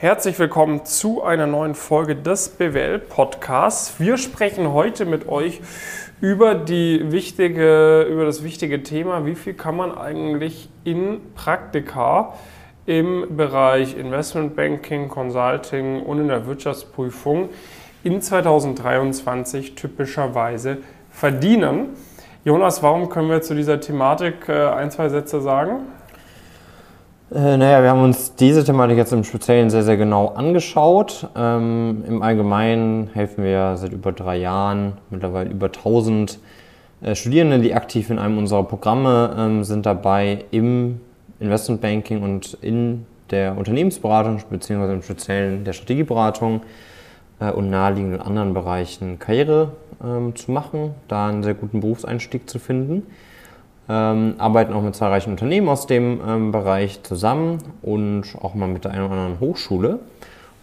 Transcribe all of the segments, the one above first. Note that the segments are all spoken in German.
Herzlich willkommen zu einer neuen Folge des BWL Podcasts. Wir sprechen heute mit euch über, die wichtige, über das wichtige Thema, wie viel kann man eigentlich in Praktika im Bereich Investmentbanking, Consulting und in der Wirtschaftsprüfung in 2023 typischerweise verdienen. Jonas, warum können wir zu dieser Thematik äh, ein, zwei Sätze sagen? Äh, naja, wir haben uns diese Thematik jetzt im Speziellen sehr, sehr genau angeschaut. Ähm, Im Allgemeinen helfen wir seit über drei Jahren, mittlerweile über 1000 äh, Studierende, die aktiv in einem unserer Programme ähm, sind dabei im Investmentbanking und in der Unternehmensberatung, beziehungsweise im Speziellen der Strategieberatung äh, und naheliegenden anderen Bereichen Karriere ähm, zu machen, da einen sehr guten Berufseinstieg zu finden ähm, arbeiten auch mit zahlreichen Unternehmen aus dem ähm, Bereich zusammen und auch mal mit der einen oder anderen Hochschule.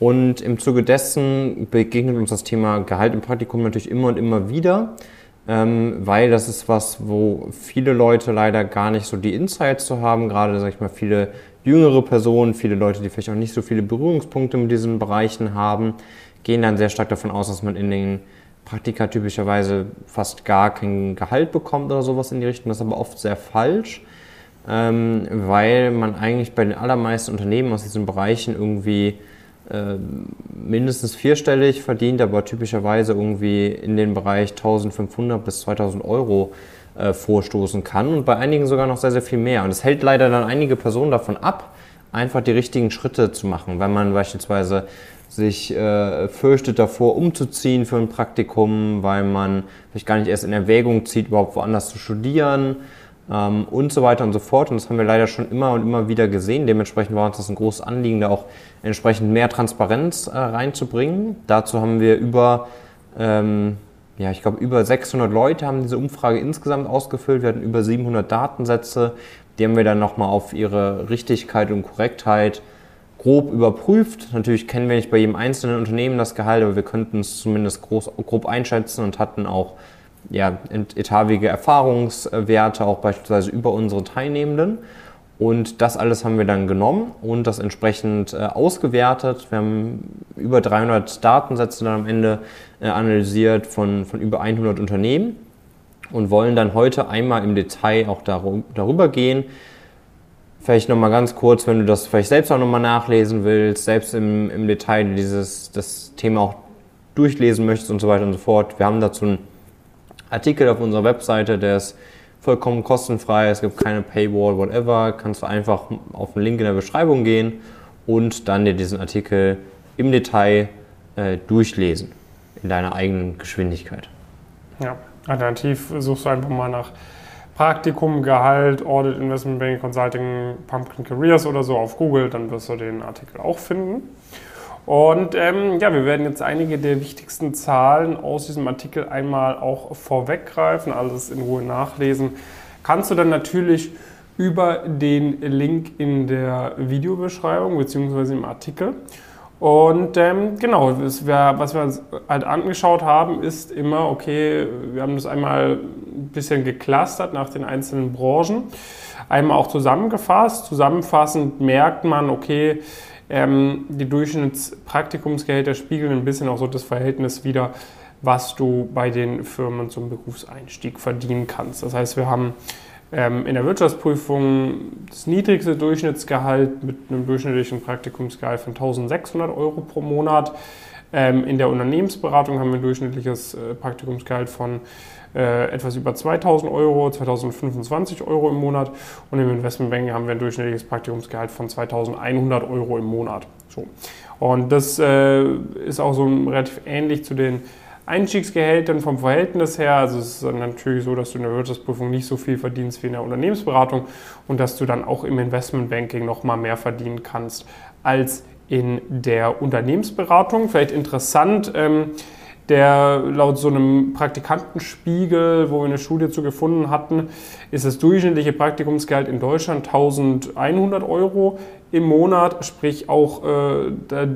Und im Zuge dessen begegnet uns das Thema Gehalt im Praktikum natürlich immer und immer wieder, ähm, weil das ist was, wo viele Leute leider gar nicht so die Insights zu haben, gerade, sag ich mal, viele jüngere Personen, viele Leute, die vielleicht auch nicht so viele Berührungspunkte mit diesen Bereichen haben, gehen dann sehr stark davon aus, dass man in den Praktika typischerweise fast gar kein Gehalt bekommt oder sowas in die Richtung. Das ist aber oft sehr falsch, ähm, weil man eigentlich bei den allermeisten Unternehmen aus diesen Bereichen irgendwie äh, mindestens vierstellig verdient, aber typischerweise irgendwie in den Bereich 1500 bis 2000 Euro äh, vorstoßen kann und bei einigen sogar noch sehr, sehr viel mehr. Und es hält leider dann einige Personen davon ab, einfach die richtigen Schritte zu machen, wenn man beispielsweise sich äh, fürchtet davor, umzuziehen für ein Praktikum, weil man vielleicht gar nicht erst in Erwägung zieht, überhaupt woanders zu studieren ähm, und so weiter und so fort. Und das haben wir leider schon immer und immer wieder gesehen. Dementsprechend war uns das ein großes Anliegen, da auch entsprechend mehr Transparenz äh, reinzubringen. Dazu haben wir über, ähm, ja, ich glaube, über 600 Leute haben diese Umfrage insgesamt ausgefüllt. Wir hatten über 700 Datensätze. Die haben wir dann nochmal auf ihre Richtigkeit und Korrektheit grob überprüft. Natürlich kennen wir nicht bei jedem einzelnen Unternehmen das Gehalt, aber wir könnten es zumindest groß, grob einschätzen und hatten auch ja, etavige Erfahrungswerte, auch beispielsweise über unsere Teilnehmenden. Und das alles haben wir dann genommen und das entsprechend äh, ausgewertet. Wir haben über 300 Datensätze dann am Ende äh, analysiert von, von über 100 Unternehmen und wollen dann heute einmal im Detail auch darüber gehen, Vielleicht nochmal ganz kurz, wenn du das vielleicht selbst auch nochmal nachlesen willst, selbst im, im Detail dieses, das Thema auch durchlesen möchtest und so weiter und so fort. Wir haben dazu einen Artikel auf unserer Webseite, der ist vollkommen kostenfrei, es gibt keine Paywall, whatever. Kannst du einfach auf den Link in der Beschreibung gehen und dann dir diesen Artikel im Detail äh, durchlesen, in deiner eigenen Geschwindigkeit. Ja, alternativ suchst du einfach mal nach Praktikum, Gehalt, Audit, Investment Banking, Consulting, Pumpkin Careers oder so auf Google, dann wirst du den Artikel auch finden. Und ähm, ja, wir werden jetzt einige der wichtigsten Zahlen aus diesem Artikel einmal auch vorweggreifen, alles in Ruhe nachlesen. Kannst du dann natürlich über den Link in der Videobeschreibung bzw. im Artikel. Und ähm, genau, wär, was wir uns halt angeschaut haben, ist immer, okay, wir haben das einmal ein bisschen geklustert nach den einzelnen Branchen, einmal auch zusammengefasst. Zusammenfassend merkt man, okay, ähm, die Durchschnittspraktikumsgehälter spiegeln ein bisschen auch so das Verhältnis wieder, was du bei den Firmen zum Berufseinstieg verdienen kannst. Das heißt, wir haben in der Wirtschaftsprüfung das niedrigste Durchschnittsgehalt mit einem durchschnittlichen Praktikumsgehalt von 1600 Euro pro Monat. Ähm, in der Unternehmensberatung haben wir ein durchschnittliches äh, Praktikumsgehalt von äh, etwas über 2000 Euro, 2025 Euro im Monat. Und im Investmentbanking haben wir ein durchschnittliches Praktikumsgehalt von 2100 Euro im Monat. So. Und das äh, ist auch so relativ ähnlich zu den Einstiegsgehältern vom Verhältnis her. Also es ist natürlich so, dass du in der Wirtschaftsprüfung nicht so viel verdienst wie in der Unternehmensberatung und dass du dann auch im Investmentbanking noch mal mehr verdienen kannst als in der Unternehmensberatung. Vielleicht interessant, ähm, der laut so einem Praktikantenspiegel, wo wir eine Studie zu gefunden hatten, ist das durchschnittliche Praktikumsgehalt in Deutschland 1100 Euro im Monat, sprich auch äh,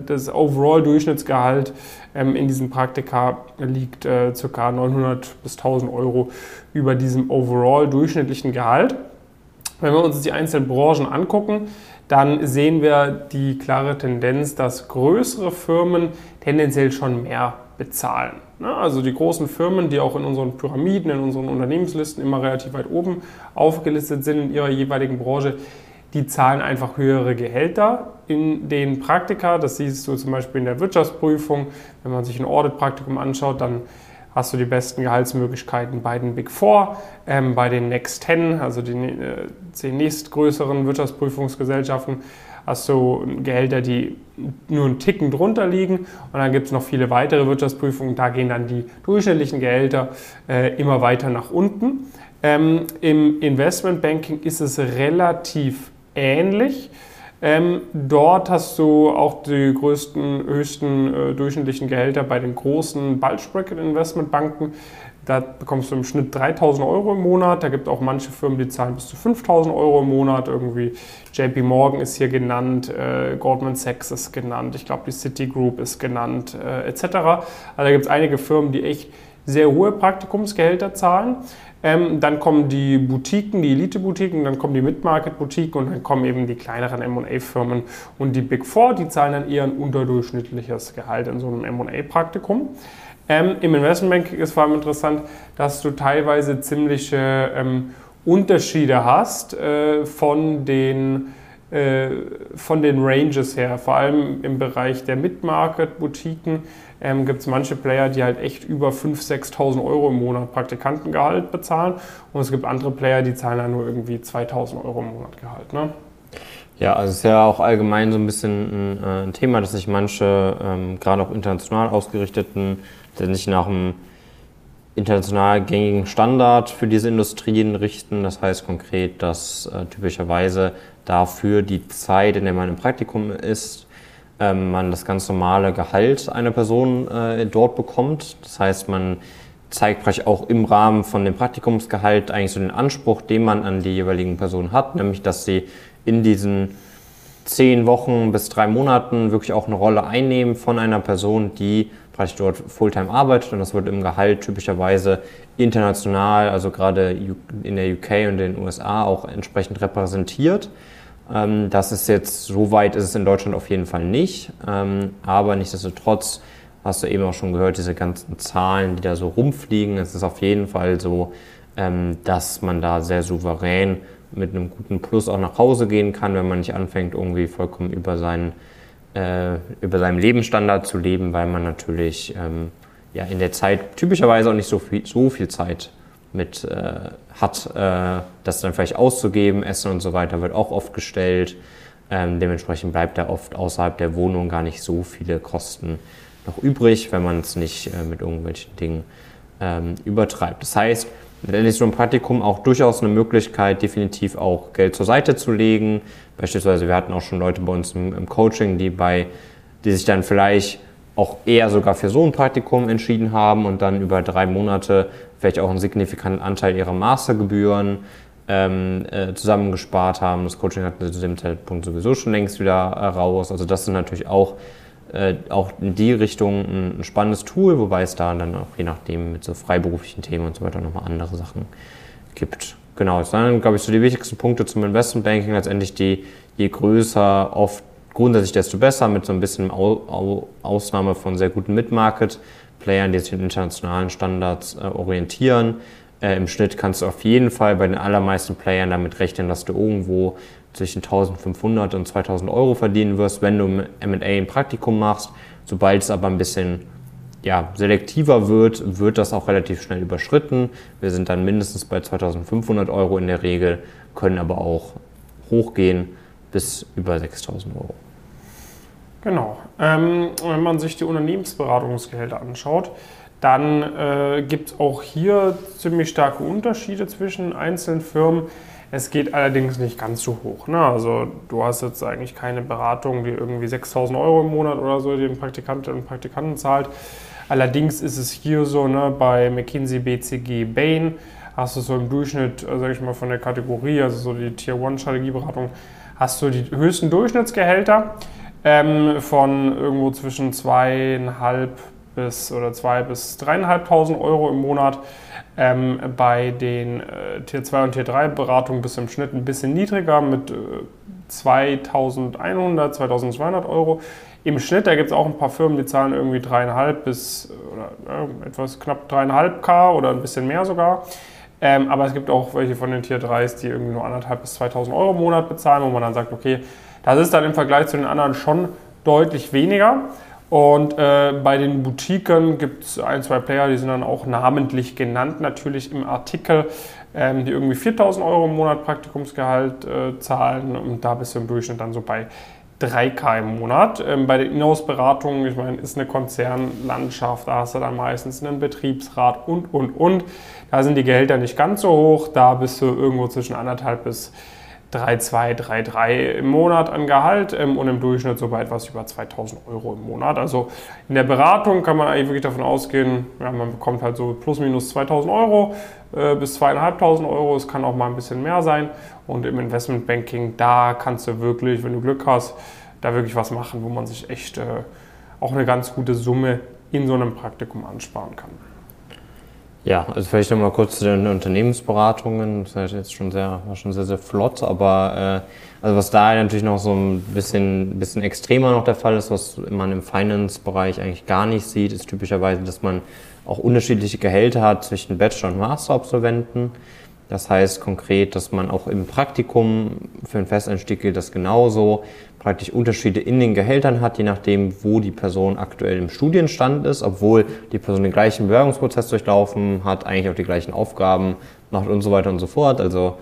das Overall-Durchschnittsgehalt ähm, in diesem Praktika liegt äh, ca. 900 bis 1000 Euro über diesem Overall-durchschnittlichen Gehalt. Wenn wir uns die einzelnen Branchen angucken, dann sehen wir die klare Tendenz, dass größere Firmen tendenziell schon mehr bezahlen. Ne? Also die großen Firmen, die auch in unseren Pyramiden, in unseren Unternehmenslisten immer relativ weit oben aufgelistet sind in ihrer jeweiligen Branche, die zahlen einfach höhere Gehälter in den Praktika. Das siehst du zum Beispiel in der Wirtschaftsprüfung. Wenn man sich ein Audit-Praktikum anschaut, dann hast du die besten Gehaltsmöglichkeiten bei den Big Four, ähm, bei den Next Ten, also den äh, zehn nächstgrößeren Wirtschaftsprüfungsgesellschaften, hast du Gehälter, die nur einen Ticken drunter liegen. Und dann gibt es noch viele weitere Wirtschaftsprüfungen, da gehen dann die durchschnittlichen Gehälter äh, immer weiter nach unten. Ähm, Im Investmentbanking ist es relativ ähnlich. Ähm, dort hast du auch die größten, höchsten äh, durchschnittlichen Gehälter bei den großen Bulge Bracket Investmentbanken. Da bekommst du im Schnitt 3000 Euro im Monat. Da gibt es auch manche Firmen, die zahlen bis zu 5000 Euro im Monat. Irgendwie JP Morgan ist hier genannt, äh, Goldman Sachs ist genannt, ich glaube die Citigroup ist genannt, äh, etc. Also da gibt es einige Firmen, die echt sehr hohe Praktikumsgehälter zahlen. Ähm, dann kommen die Boutiquen, die Elite-Boutiquen, dann kommen die Mid-Market-Boutiquen und dann kommen eben die kleineren M&A-Firmen und die Big Four, die zahlen dann eher ein unterdurchschnittliches Gehalt in so einem M&A-Praktikum. Ähm, Im Investmentbanking ist vor allem interessant, dass du teilweise ziemliche ähm, Unterschiede hast äh, von den äh, von den Ranges her, vor allem im Bereich der Mid-Market-Boutiquen, ähm, gibt es manche Player, die halt echt über 5.000, 6.000 Euro im Monat Praktikantengehalt bezahlen. Und es gibt andere Player, die zahlen dann nur irgendwie 2.000 Euro im Monat Gehalt. Ne? Ja, also es ist ja auch allgemein so ein bisschen ein, äh, ein Thema, dass sich manche, ähm, gerade auch international ausgerichteten, sich nach einem international gängigen Standard für diese Industrien richten. Das heißt konkret, dass äh, typischerweise dafür die Zeit, in der man im Praktikum ist, ähm, man das ganz normale Gehalt einer Person äh, dort bekommt. Das heißt, man zeigt praktisch auch im Rahmen von dem Praktikumsgehalt eigentlich so den Anspruch, den man an die jeweiligen Personen hat, nämlich dass sie in diesen zehn Wochen bis drei Monaten wirklich auch eine Rolle einnehmen von einer Person, die praktisch dort Fulltime arbeitet und das wird im Gehalt typischerweise international, also gerade in der UK und den USA auch entsprechend repräsentiert. Ähm, das ist jetzt, so weit ist es in Deutschland auf jeden Fall nicht, ähm, aber nichtsdestotrotz hast du eben auch schon gehört, diese ganzen Zahlen, die da so rumfliegen. Es ist auf jeden Fall so, ähm, dass man da sehr souverän mit einem guten Plus auch nach Hause gehen kann, wenn man nicht anfängt, irgendwie vollkommen über seinen, äh, über seinen Lebensstandard zu leben, weil man natürlich ähm, ja, in der Zeit typischerweise auch nicht so viel, so viel Zeit mit äh, hat, äh, das dann vielleicht auszugeben, Essen und so weiter wird auch oft gestellt. Ähm, dementsprechend bleibt da oft außerhalb der Wohnung gar nicht so viele Kosten noch übrig, wenn man es nicht äh, mit irgendwelchen Dingen ähm, übertreibt. Das heißt, letztendlich ist so ein Praktikum auch durchaus eine Möglichkeit, definitiv auch Geld zur Seite zu legen. Beispielsweise, wir hatten auch schon Leute bei uns im, im Coaching, die bei, die sich dann vielleicht auch eher sogar für so ein Praktikum entschieden haben und dann über drei Monate vielleicht auch einen signifikanten Anteil ihrer Mastergebühren ähm, äh, zusammengespart haben. Das Coaching hatten sie zu dem Zeitpunkt sowieso schon längst wieder äh, raus. Also das sind natürlich auch, äh, auch in die Richtung ein, ein, spannendes Tool, wobei es da dann auch je nachdem mit so freiberuflichen Themen und so weiter nochmal andere Sachen gibt. Genau, das sind, glaube ich, so die wichtigsten Punkte zum Investmentbanking. Letztendlich die, je größer oft grundsätzlich desto besser, mit so ein bisschen Ausnahme von sehr guten Mid-Market-Playern, die sich an internationalen Standards äh, orientieren. Äh, Im Schnitt kannst du auf jeden Fall bei den allermeisten Playern damit rechnen, dass du irgendwo zwischen 1500 und 2000 Euro verdienen wirst, wenn du M&A ein Praktikum machst. Sobald es aber ein bisschen ja, selektiver wird, wird das auch relativ schnell überschritten. Wir sind dann mindestens bei 2500 Euro in der Regel, können aber auch hochgehen bis über 6000 Euro. Genau. Ähm, wenn man sich die Unternehmensberatungsgehälter anschaut, dann äh, gibt es auch hier ziemlich starke Unterschiede zwischen einzelnen Firmen. Es geht allerdings nicht ganz so hoch. Ne? Also du hast jetzt eigentlich keine Beratung, die irgendwie 6.000 Euro im Monat oder so den Praktikantinnen und Praktikanten zahlt. Allerdings ist es hier so, ne, bei McKinsey, BCG, Bain hast du so im Durchschnitt, äh, sage ich mal, von der Kategorie, also so die Tier-1-Strategieberatung, hast du die höchsten Durchschnittsgehälter ähm, von irgendwo zwischen zweieinhalb bis oder 2.000 bis 3.500 Euro im Monat. Ähm, bei den äh, Tier 2 und Tier 3 Beratungen bist du im Schnitt ein bisschen niedriger mit äh, 2.100, 2.200 Euro. Im Schnitt, da gibt es auch ein paar Firmen, die zahlen irgendwie 3,5 bis oder, äh, etwas knapp 3,5k oder ein bisschen mehr sogar. Ähm, aber es gibt auch welche von den Tier 3s, die irgendwie nur 1.500 bis 2.000 Euro im Monat bezahlen, wo man dann sagt, okay, das ist dann im Vergleich zu den anderen schon deutlich weniger. Und äh, bei den Boutiquen gibt es ein, zwei Player, die sind dann auch namentlich genannt, natürlich im Artikel, ähm, die irgendwie 4000 Euro im Monat Praktikumsgehalt äh, zahlen. Und da bist du im Durchschnitt dann so bei 3K im Monat. Ähm, bei den Inhouse-Beratungen, ich meine, ist eine Konzernlandschaft, da hast du dann meistens einen Betriebsrat und, und, und. Da sind die Gehälter nicht ganz so hoch, da bist du irgendwo zwischen anderthalb bis 3,2, 3,3 im Monat an Gehalt ähm, und im Durchschnitt so bei etwas über 2000 Euro im Monat. Also in der Beratung kann man eigentlich wirklich davon ausgehen, ja, man bekommt halt so plus minus 2000 Euro äh, bis 2500 Euro. Es kann auch mal ein bisschen mehr sein. Und im Investmentbanking, da kannst du wirklich, wenn du Glück hast, da wirklich was machen, wo man sich echt äh, auch eine ganz gute Summe in so einem Praktikum ansparen kann. Ja, also vielleicht nochmal kurz zu den Unternehmensberatungen. Das ist jetzt schon sehr, war schon sehr, sehr flott, aber äh, also was da natürlich noch so ein bisschen, bisschen extremer noch der Fall ist, was man im Finance-Bereich eigentlich gar nicht sieht, ist typischerweise, dass man auch unterschiedliche Gehälter hat zwischen Bachelor- und Master-Absolventen. Das heißt konkret, dass man auch im Praktikum für einen Festeinstieg gilt das genauso, praktisch Unterschiede in den Gehältern hat, je nachdem, wo die Person aktuell im Studienstand ist, obwohl die Person den gleichen Bewerbungsprozess durchlaufen hat, eigentlich auch die gleichen Aufgaben macht und so weiter und so fort. Also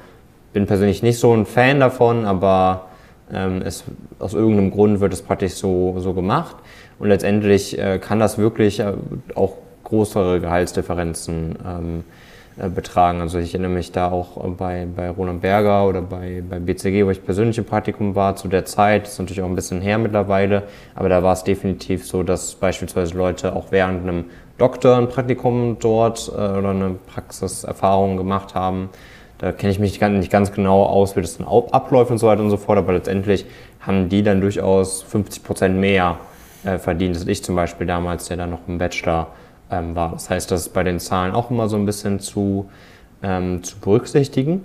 bin persönlich nicht so ein Fan davon, aber ähm, es, aus irgendeinem Grund wird es praktisch so, so gemacht. Und letztendlich äh, kann das wirklich äh, auch größere Gehaltsdifferenzen ähm, äh, betragen. Also ich erinnere mich da auch bei, bei Roland Berger oder bei, bei BCG, wo ich persönlich im Praktikum war, zu der Zeit, ist natürlich auch ein bisschen her mittlerweile, aber da war es definitiv so, dass beispielsweise Leute auch während einem Doktor ein Praktikum dort äh, oder eine Praxiserfahrung gemacht haben. Da kenne ich mich nicht ganz genau aus, wie das dann abläuft und so weiter und so fort, aber letztendlich haben die dann durchaus 50 Prozent mehr äh, verdient, als ich zum Beispiel damals, der dann noch im Bachelor ähm, war. Das heißt, das ist bei den Zahlen auch immer so ein bisschen zu, ähm, zu berücksichtigen.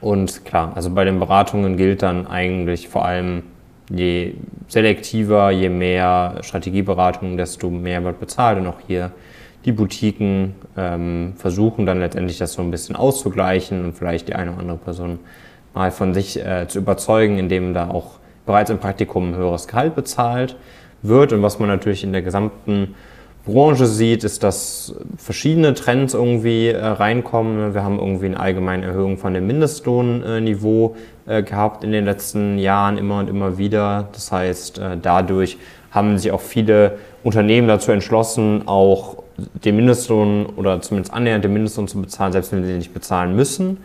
Und klar, also bei den Beratungen gilt dann eigentlich vor allem, je selektiver, je mehr Strategieberatung, desto mehr wird bezahlt. Und auch hier die Boutiquen ähm, versuchen dann letztendlich das so ein bisschen auszugleichen und vielleicht die eine oder andere Person mal von sich äh, zu überzeugen, indem da auch bereits im Praktikum ein höheres Gehalt bezahlt wird. Und was man natürlich in der gesamten Branche sieht, ist, dass verschiedene Trends irgendwie äh, reinkommen. Wir haben irgendwie eine allgemeine Erhöhung von dem Mindestlohnniveau äh, gehabt in den letzten Jahren immer und immer wieder. Das heißt, äh, dadurch haben sich auch viele Unternehmen dazu entschlossen, auch den Mindestlohn oder zumindest annähernd den Mindestlohn zu bezahlen, selbst wenn sie den nicht bezahlen müssen.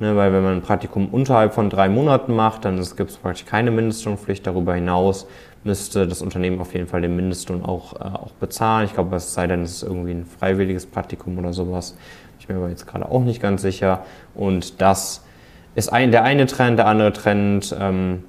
Ne, weil wenn man ein Praktikum unterhalb von drei Monaten macht, dann gibt es praktisch keine Mindestlohnpflicht. Darüber hinaus müsste das Unternehmen auf jeden Fall den Mindestlohn auch, äh, auch bezahlen. Ich glaube, es sei denn, es ist irgendwie ein freiwilliges Praktikum oder sowas. Ich bin mir aber jetzt gerade auch nicht ganz sicher. Und das ist ein, der eine Trend. Der andere Trend ähm,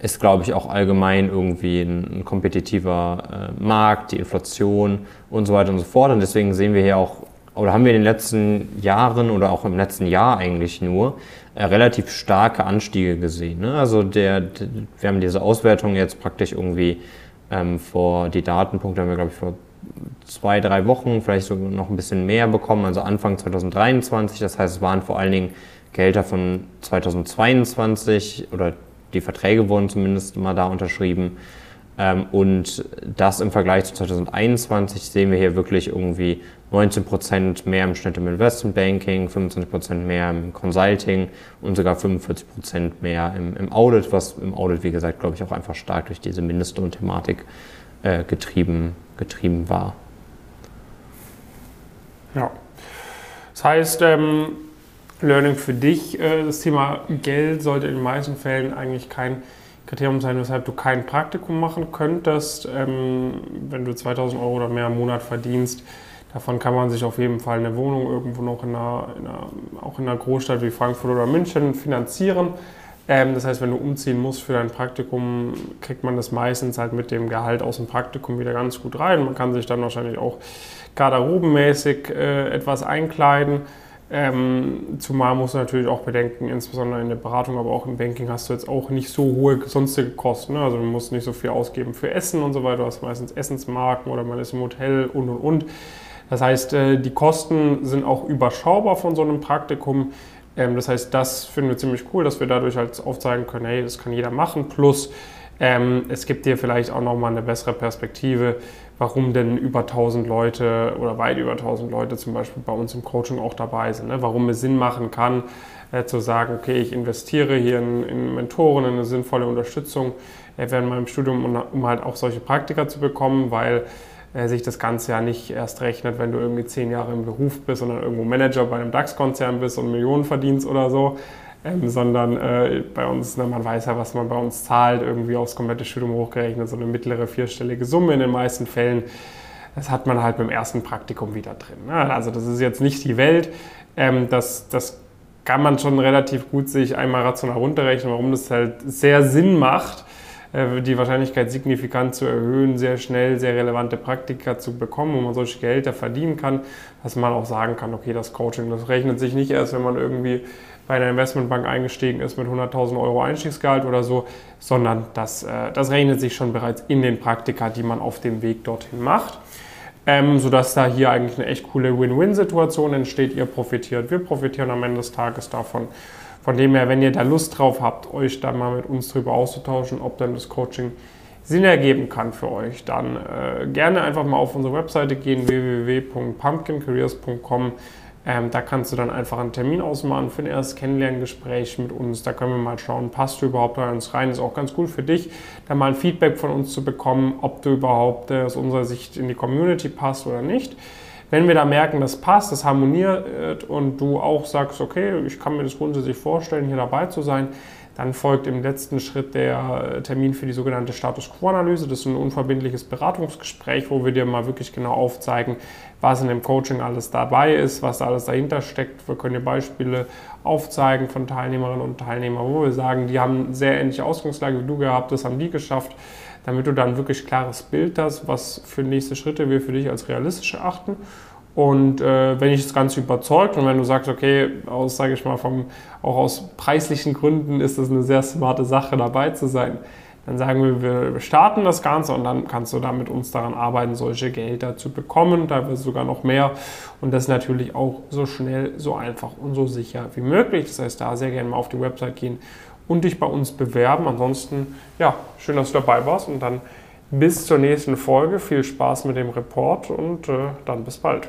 ist, glaube ich, auch allgemein irgendwie ein, ein kompetitiver äh, Markt, die Inflation und so weiter und so fort. Und deswegen sehen wir hier auch, oder haben wir in den letzten Jahren oder auch im letzten Jahr eigentlich nur, äh, relativ starke Anstiege gesehen. Ne? Also der, der, wir haben diese Auswertung jetzt praktisch irgendwie ähm, vor, die Datenpunkte haben wir, glaube ich, vor zwei, drei Wochen, vielleicht sogar noch ein bisschen mehr bekommen, also Anfang 2023. Das heißt, es waren vor allen Dingen Gehälter von 2022 oder die Verträge wurden zumindest mal da unterschrieben. Ähm, und das im Vergleich zu 2021 sehen wir hier wirklich irgendwie 19% mehr im Schnitt im Investmentbanking, 25% mehr im Consulting und sogar 45% mehr im, im, Audit, was im Audit, wie gesagt, glaube ich, auch einfach stark durch diese Mindestlohn-Thematik äh, getrieben, getrieben war. Ja. Das heißt, ähm, Learning für dich, äh, das Thema Geld sollte in den meisten Fällen eigentlich kein Kriterium sein, weshalb du kein Praktikum machen könntest. Ähm, wenn du 2000 Euro oder mehr im Monat verdienst, davon kann man sich auf jeden Fall eine Wohnung irgendwo noch in einer, in einer, auch in einer Großstadt wie Frankfurt oder München finanzieren. Ähm, das heißt, wenn du umziehen musst für dein Praktikum, kriegt man das meistens halt mit dem Gehalt aus dem Praktikum wieder ganz gut rein. Man kann sich dann wahrscheinlich auch garderobenmäßig äh, etwas einkleiden. Ähm, zumal musst du natürlich auch bedenken, insbesondere in der Beratung, aber auch im Banking hast du jetzt auch nicht so hohe sonstige Kosten. Ne? Also du musst nicht so viel ausgeben für Essen und so weiter. Du hast meistens Essensmarken oder man ist im Hotel und und und. Das heißt, äh, die Kosten sind auch überschaubar von so einem Praktikum. Ähm, das heißt, das finden wir ziemlich cool, dass wir dadurch halt aufzeigen können, hey, das kann jeder machen. Plus, ähm, es gibt dir vielleicht auch nochmal eine bessere Perspektive, warum denn über 1000 Leute oder weit über 1000 Leute zum Beispiel bei uns im Coaching auch dabei sind. Ne? Warum es Sinn machen kann, äh, zu sagen, okay, ich investiere hier in, in Mentoren, in eine sinnvolle Unterstützung äh, während meinem Studium, um, um halt auch solche Praktika zu bekommen, weil äh, sich das Ganze ja nicht erst rechnet, wenn du irgendwie zehn Jahre im Beruf bist, sondern irgendwo Manager bei einem DAX-Konzern bist und Millionen verdienst oder so. Ähm, sondern äh, bei uns, ne, man weiß ja, was man bei uns zahlt, irgendwie aufs komplette Studium hochgerechnet, so eine mittlere vierstellige Summe in den meisten Fällen. Das hat man halt beim ersten Praktikum wieder drin. Ne? Also das ist jetzt nicht die Welt. Ähm, das, das kann man schon relativ gut sich einmal rational runterrechnen, warum das halt sehr Sinn macht, äh, die Wahrscheinlichkeit signifikant zu erhöhen, sehr schnell sehr relevante Praktika zu bekommen, wo man solche Gehälter verdienen kann, dass man auch sagen kann, okay, das Coaching, das rechnet sich nicht erst, wenn man irgendwie bei einer Investmentbank eingestiegen ist mit 100.000 Euro Einstiegsgehalt oder so, sondern das, äh, das rechnet sich schon bereits in den Praktika, die man auf dem Weg dorthin macht. Ähm, sodass da hier eigentlich eine echt coole Win-Win-Situation entsteht. Ihr profitiert, wir profitieren am Ende des Tages davon. Von dem her, wenn ihr da Lust drauf habt, euch da mal mit uns drüber auszutauschen, ob dann das Coaching Sinn ergeben kann für euch, dann äh, gerne einfach mal auf unsere Webseite gehen, www.pumpkincareers.com. Ähm, da kannst du dann einfach einen Termin ausmachen für ein erstes Kennenlerngespräch mit uns. Da können wir mal schauen, passt du überhaupt bei uns rein. Ist auch ganz cool für dich, da mal ein Feedback von uns zu bekommen, ob du überhaupt äh, aus unserer Sicht in die Community passt oder nicht. Wenn wir da merken, das passt, das harmoniert und du auch sagst, okay, ich kann mir das grundsätzlich vorstellen, hier dabei zu sein, dann folgt im letzten Schritt der Termin für die sogenannte Status Quo-Analyse. Das ist ein unverbindliches Beratungsgespräch, wo wir dir mal wirklich genau aufzeigen, was in dem Coaching alles dabei ist, was da alles dahinter steckt. Wir können dir Beispiele aufzeigen von Teilnehmerinnen und Teilnehmern, wo wir sagen, die haben eine sehr ähnliche Ausgangslage wie du gehabt, das haben die geschafft damit du dann wirklich klares Bild hast, was für nächste Schritte wir für dich als realistisch erachten. Und äh, wenn ich das Ganze überzeugt und wenn du sagst, okay, aus, sage ich mal, vom, auch aus preislichen Gründen ist das eine sehr smarte Sache, dabei zu sein, dann sagen wir, wir starten das Ganze und dann kannst du da mit uns daran arbeiten, solche Gehälter zu bekommen, teilweise sogar noch mehr. Und das natürlich auch so schnell, so einfach und so sicher wie möglich. Das heißt, da sehr gerne mal auf die Website gehen und dich bei uns bewerben. Ansonsten, ja, schön, dass du dabei warst und dann bis zur nächsten Folge. Viel Spaß mit dem Report und äh, dann bis bald.